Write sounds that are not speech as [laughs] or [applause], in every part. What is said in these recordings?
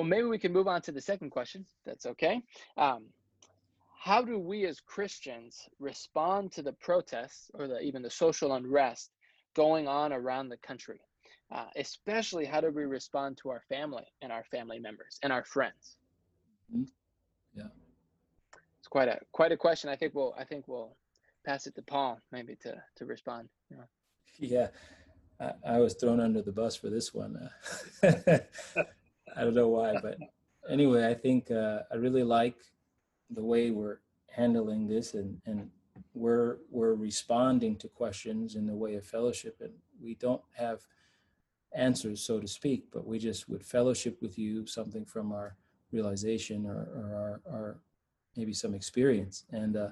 well, maybe we can move on to the second question. That's okay. Um, how do we as Christians respond to the protests or the, even the social unrest going on around the country? Uh, especially, how do we respond to our family and our family members and our friends? Mm-hmm. Yeah, it's quite a quite a question. I think we'll I think we'll pass it to Paul maybe to to respond. Yeah, [laughs] yeah. I, I was thrown under the bus for this one. Uh, [laughs] I don't know why, but anyway, I think uh, I really like the way we're handling this and, and we're we're responding to questions in the way of fellowship and we don't have answers so to speak but we just would fellowship with you something from our realization or, or our, our, maybe some experience. And uh,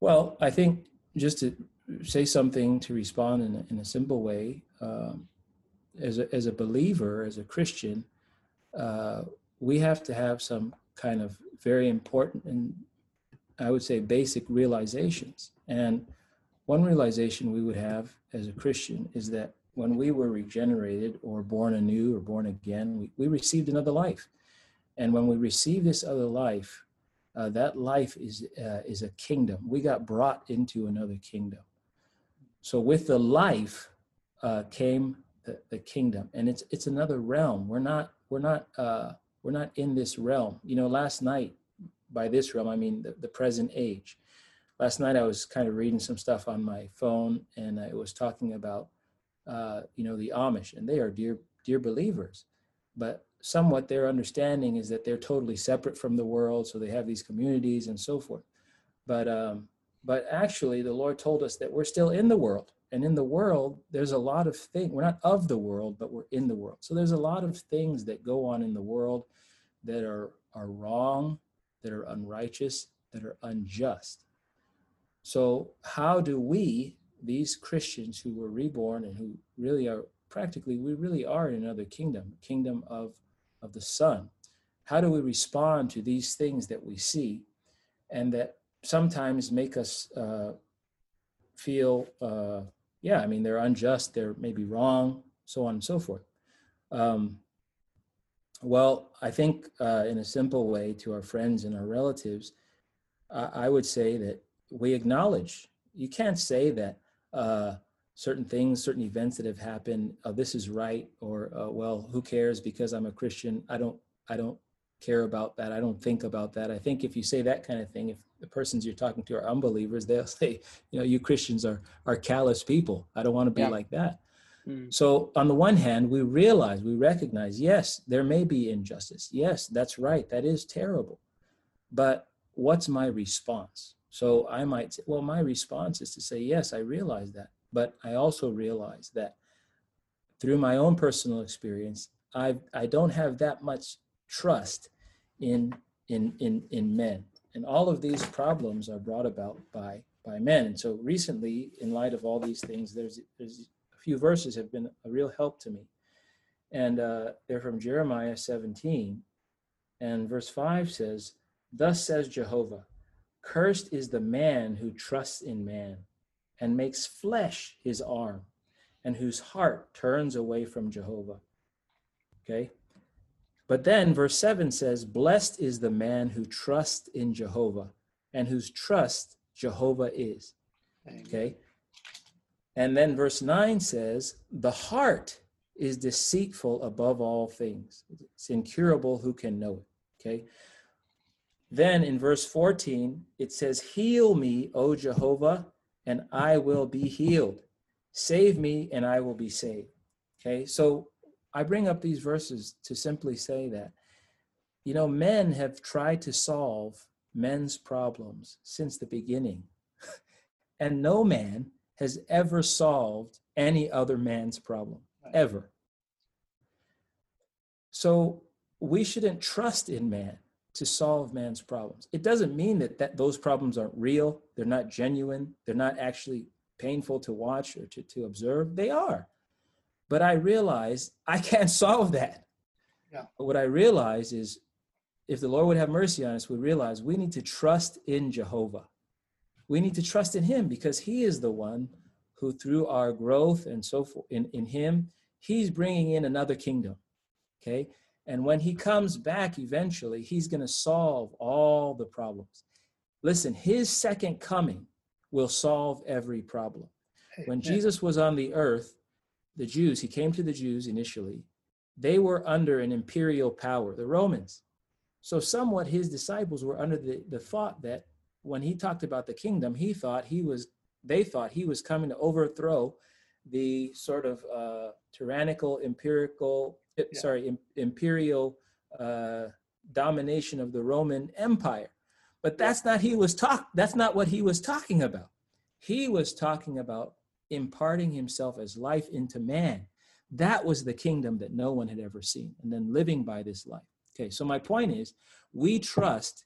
well i think just to say something to respond in a, in a simple way um, as, a, as a believer as a christian uh, we have to have some kind of very important and I would say basic realizations. And one realization we would have as a Christian is that when we were regenerated or born anew or born again, we, we received another life. And when we receive this other life, uh, that life is uh, is a kingdom. We got brought into another kingdom. So with the life uh, came the, the, kingdom, and it's it's another realm. We're not we're not uh, we're not in this realm. You know, last night by this realm, I mean the, the present age. Last night I was kind of reading some stuff on my phone, and it was talking about, uh, you know, the Amish, and they are dear, dear believers, but somewhat their understanding is that they're totally separate from the world, so they have these communities and so forth. But um, but actually, the Lord told us that we're still in the world, and in the world, there's a lot of things. We're not of the world, but we're in the world. So there's a lot of things that go on in the world that are are wrong that are unrighteous, that are unjust. So, how do we, these Christians who were reborn and who really are practically, we really are in another kingdom, kingdom of, of the Son, how do we respond to these things that we see and that sometimes make us uh, feel, uh, yeah, I mean, they're unjust, they're maybe wrong, so on and so forth. Um, well, I think uh, in a simple way to our friends and our relatives, uh, I would say that we acknowledge. You can't say that uh, certain things, certain events that have happened, oh, this is right, or uh, well, who cares because I'm a Christian? I don't, I don't care about that. I don't think about that. I think if you say that kind of thing, if the persons you're talking to are unbelievers, they'll say, you know, you Christians are are callous people. I don't want to be yeah. like that. Mm. So, on the one hand, we realize, we recognize, yes, there may be injustice. Yes, that's right. That is terrible. But what's my response? So, I might say, well, my response is to say, yes, I realize that. But I also realize that through my own personal experience, I, I don't have that much trust in, in, in, in men. And all of these problems are brought about by, by men. And so recently, in light of all these things, there's, there's a few verses have been a real help to me. And uh, they're from Jeremiah 17. And verse 5 says, Thus says Jehovah, Cursed is the man who trusts in man and makes flesh his arm, and whose heart turns away from Jehovah. Okay? But then verse 7 says, Blessed is the man who trusts in Jehovah and whose trust Jehovah is. Okay? And then verse 9 says, The heart is deceitful above all things. It's incurable. Who can know it? Okay. Then in verse 14, it says, Heal me, O Jehovah, and I will be healed. Save me, and I will be saved. Okay. So I bring up these verses to simply say that, you know, men have tried to solve men's problems since the beginning. [laughs] and no man has ever solved any other man's problem, ever. So we shouldn't trust in man to solve man's problems. It doesn't mean that, that those problems aren't real, they're not genuine, they're not actually painful to watch or to, to observe. They are. But I realize I can't [laughs] solve that. Yeah. But what I realize is if the Lord would have mercy on us, we realize we need to trust in Jehovah we need to trust in him because he is the one who through our growth and so forth in, in him he's bringing in another kingdom okay And when he comes back eventually, he's going to solve all the problems. Listen, his second coming will solve every problem. When Jesus was on the earth, the Jews, he came to the Jews initially, they were under an imperial power, the Romans. So, somewhat his disciples were under the, the thought that when he talked about the kingdom, he thought he was, they thought he was coming to overthrow the sort of uh, tyrannical, empirical, yeah. sorry, imperial uh, domination of the Roman Empire. But that's not he was talk. That's not what he was talking about. He was talking about imparting himself as life into man. That was the kingdom that no one had ever seen, and then living by this life. Okay, so my point is, we trust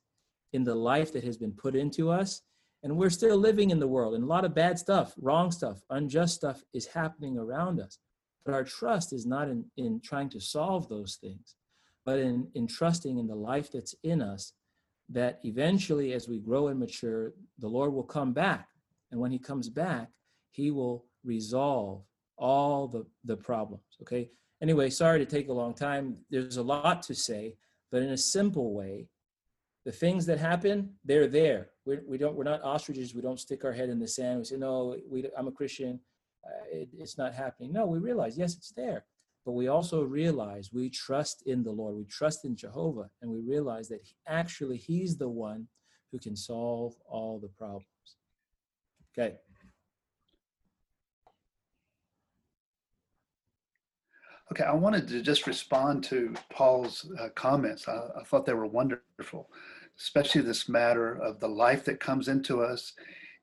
in the life that has been put into us, and we're still living in the world, and a lot of bad stuff, wrong stuff, unjust stuff is happening around us. But our trust is not in, in trying to solve those things, but in, in trusting in the life that's in us, that eventually, as we grow and mature, the Lord will come back. And when He comes back, He will resolve all the, the problems. Okay. Anyway, sorry to take a long time. There's a lot to say, but in a simple way, the things that happen, they're there. We're, we don't, we're not ostriches. We don't stick our head in the sand. We say, no, we, I'm a Christian. Uh, it, it's not happening. No, we realize, yes, it's there. But we also realize we trust in the Lord. We trust in Jehovah. And we realize that he, actually he's the one who can solve all the problems. Okay. Okay, I wanted to just respond to Paul's uh, comments. I, I, thought they were wonderful, especially this matter of the life that comes into us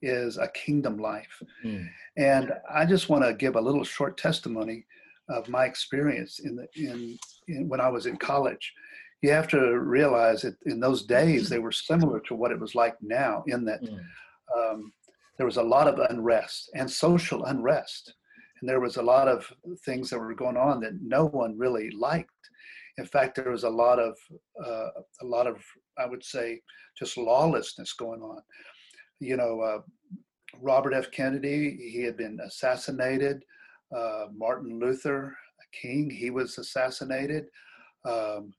is a kingdom life. Mm. And I just want to give a little short testimony of my experience in the in, in when I was in college. You have to realize that in those days they were similar to what it was like now, in that mm. um, there was a lot of unrest and social unrest and there was a lot of things that were going on that no one really liked. In fact, there was a lot of uh, a lot of I would say just lawlessness going on. You know, uh, Robert F. Kennedy, he had been assassinated. Uh, Martin Luther King, he was assassinated. Um,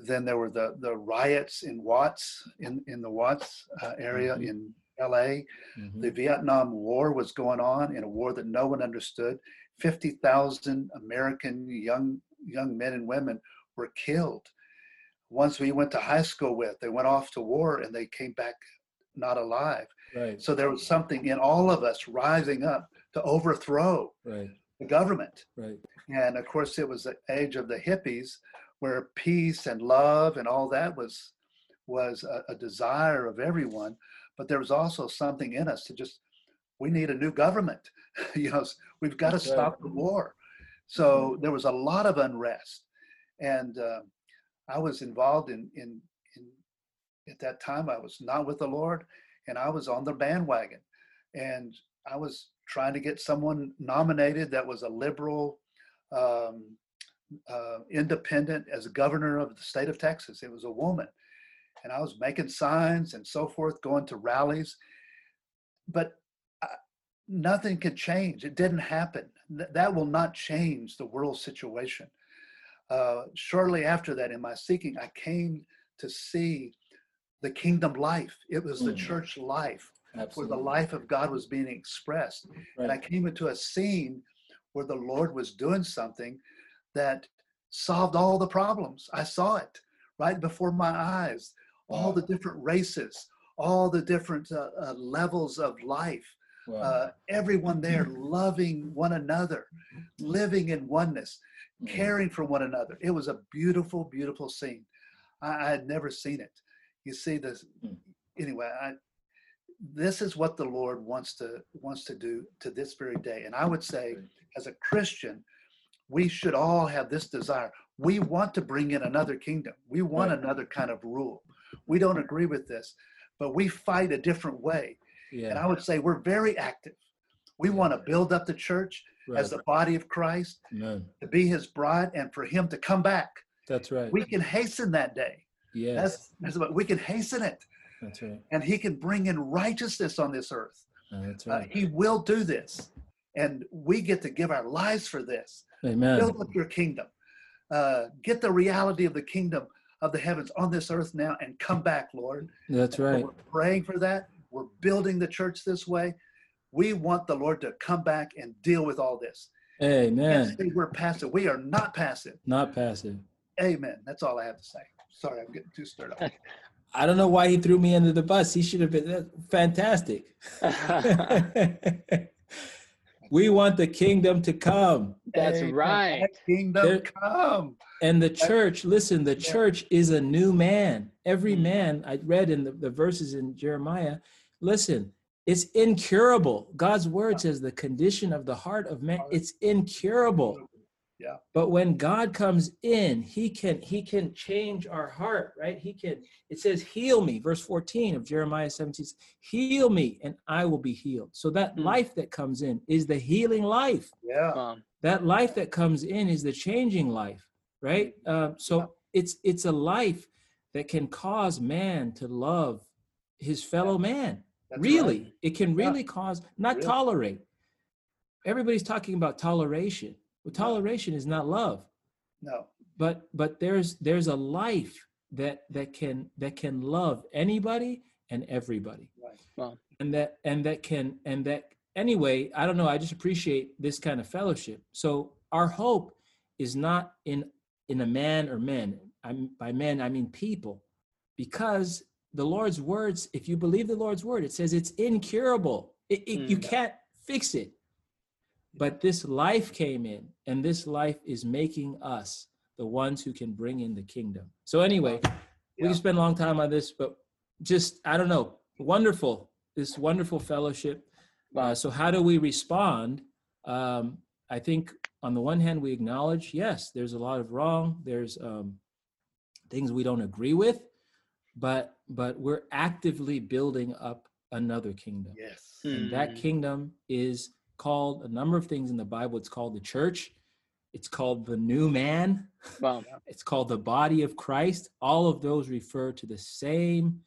then there were the the riots in Watts in in the Watts uh, area mm-hmm. in LA. Mm-hmm. The Vietnam War was going on in a war that no one understood. 50,000 American young young men and women were killed. Ones we went to high school with, they went off to war and they came back not alive. Right. So there was something in all of us rising up to overthrow right. the government. Right. And of course, it was the age of the hippies, where peace and love and all that was was a, a desire of everyone but there was also something in us to just we need a new government. [laughs] You know we've got to stop the war. So mm-hmm. there was a lot of unrest. And uh, i was involved in, in in at that time i was not with the lord and i was on the bandwagon. And i was trying to get someone nominated that was a liberal um, uh, independent as governor of the state of texas. It was a woman and I was making signs and so forth, going to rallies. But I, uh, nothing could change. It didn't happen. Th- that will not change the world situation. Uh, shortly after that, in my seeking, I came to see the kingdom life. It was the mm. church life Absolutely. where the life of God was being expressed. Right. And I came into a scene where the Lord was doing something that solved all the problems. I saw it right before my eyes all the different races, all the different uh, uh, levels of life. Wow. Uh, everyone there [clears throat] loving one another, living in oneness, mm. caring for one another. It was a beautiful, beautiful scene. I, I had never seen it. You see this mm. anyway. I, this is what the Lord wants to wants to do to this very day. And I would say, as a Christian, we should all have this desire. We want to bring in another kingdom. We want right. another kind of rule we don't agree with this, but we fight a different way. Yeah. And I would say we're very active. We want to build up the church right. as the body of Christ, Amen. to be his bride, and for him to come back. That's right. We can hasten that day. Yes. That's, that's what, we can hasten it. That's right. And he can bring in righteousness on this earth. That's uh, right. Uh, he will do this. And we get to give our lives for this. Amen. Build up your kingdom. uh, get the reality of the kingdom of the heavens on this earth now and come back, Lord. That's And right. We're praying for that. We're building the church this way. We want the Lord to come back and deal with all this. Amen. Can't we're passive. We are not passive. Not passive. Amen. That's all I have to say. Sorry, I'm getting too stirred up. [laughs] I don't know why he threw me under the bus. He should have been fantastic. [laughs] [laughs] we want the kingdom to come. That's Amen. right. Thy Kingdom There- come. And the church, listen, the church is a new man. Every Mhm. man, I read in the, the verses in Jeremiah, listen, it's incurable. God's word says the condition of the heart of man, it's incurable. Yeah. But when God comes in, he can he can change our heart, right? He can it says heal me, verse 14 of Jeremiah 17, heal me and I will be healed. So that Mm. life that comes in is the healing life Yeah. Um, that life that comes in is the changing life right uh, so it's it's a life that can cause man to love his fellow man That's really right. it can Yeah. really cause not Really. tolerate everybody's talking about toleration well No. toleration is not love No. but but there's there's a life that that can that can love anybody and everybody Right. and that and that can and that anyway i don't know i just appreciate this kind of fellowship so our hope is not in in a man or men i'm by men i mean people. Because the lord's words if you believe the lord's word it says it's incurable. It, it- you Mm. can't fix it. But this life came in and this life is making us the ones who can bring in the kingdom. So anyway we can spend a long time on this but just i don't know wonderful this wonderful fellowship. Uh, so how do we respond? Um, i think on the one hand we acknowledge yes there's a lot of wrong there's um, things we don't agree with but but we're actively building up another kingdom Yes. and that Mm. kingdom is called a number of things in the bible it's called the church it's called the new man wow. [laughs] it's called the body of Christ. All of those refer to the same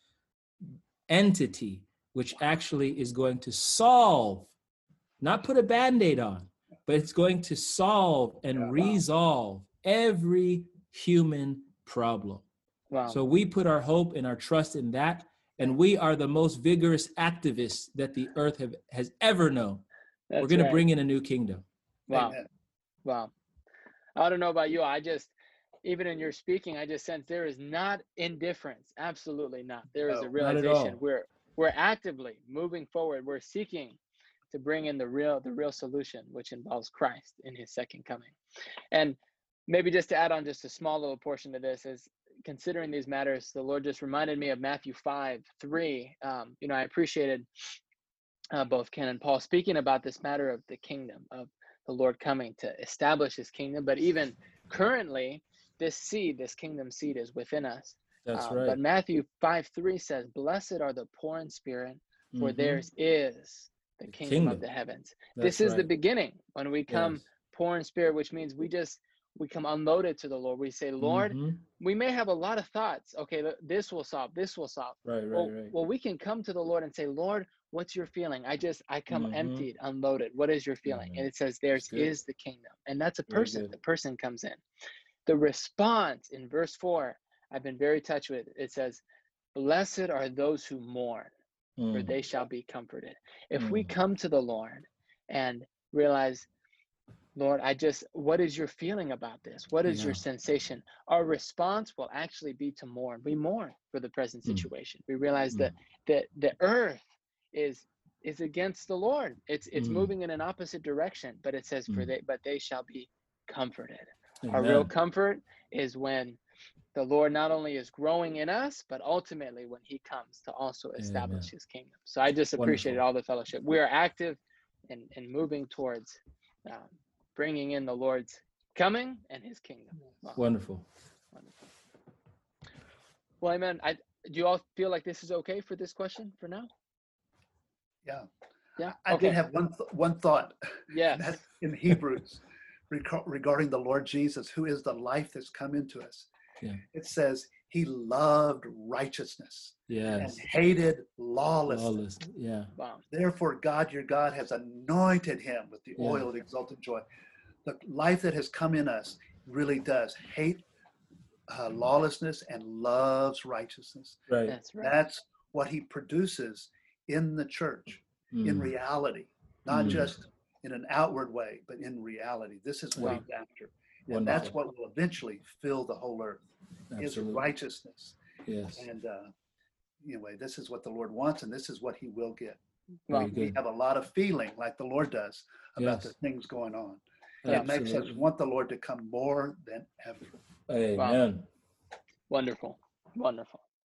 entity, which actually is going to solve, not put a band aid on, but it's going to solve and Yeah. resolve every human problem. Wow. So we put our hope and our trust in that, and we are the most vigorous activists that the earth have, has ever known. We're That's going to bring in a new kingdom. Wow. Amen. Wow. I don't know about you. I just, even in your speaking, I just sense there is not indifference. Absolutely not. There is No, a realization we're we're actively moving forward. We're seeking to bring in the real the real solution, which involves Christ in His second coming. And maybe just to add on just a small little portion to this is considering these matters. The Lord just reminded me of Matthew five three. Um, you know, I appreciated uh, both Ken and Paul speaking about this matter of the kingdom of the Lord coming to establish his kingdom. But even currently, this seed, this kingdom seed is within us. That's Uh, right. But Matthew 5 3 says, Blessed are the poor in spirit, for Mhm. theirs is the The kingdom, of the heavens. That's this is the beginning when we come Yes. poor in spirit, which means we just we come unloaded to the Lord. We say, Lord, Mhm. we may have a lot of thoughts. Okay, th- this will solve, this will solve. Right, right, Well, right. well, we can come to the Lord and say, Lord, what's your feeling? I just, I come Mhm. emptied, unloaded. What is your feeling? Mhm. And it says, theirs is the kingdom. And that's a person. The person comes in. The response in verse four, I've been very touched with. It says, Blessed are those who mourn, for Mm. they shall be comforted. If we Mm. come to the Lord and realize, Lord, I just, what is your feeling about this? What is your sensation? Our response will actually be to mourn. We mourn for the present Mm. situation. We realize Mm. that the the earth is is against the Lord. It's it's Mm. moving in an opposite direction, but it says, for Mm. they but they shall be comforted. Our real comfort is when the Lord not only is growing in us, but ultimately when He comes to also establish Amen. His kingdom. So I just appreciated Wonderful. all the fellowship. We are active in, in moving towards um, bringing in the Lord's coming and His kingdom. Wow, Wonderful. wonderful. Well, Amen. I do you all feel like this is okay for this question for now? Yeah. Yeah. I okay. did have one th- one thought. Yeah. [laughs] That's in Hebrews regarding the Lord Jesus, who is the life that's come into us. Yeah. It says he loved righteousness Yes. and hated lawlessness. Lawless. Yeah. Wow. Therefore, God your God has anointed him with the Yeah. oil of exalted joy. The life that has come in us really does hate uh, lawlessness and loves righteousness. Right. That's right. That's what he produces in the church, in Mm. reality, not Mm. just in an outward way, but in reality. This is what Wow. he's after. And that's what will eventually fill the whole earth is righteousness. Yes. And uh, anyway, this is what the Lord wants, and this is what he will get. Wow. We have a lot of feeling like the Lord does about the things going on. Yeah. It makes us want the Lord to come more than ever. Amen. Wonderful. Wonderful.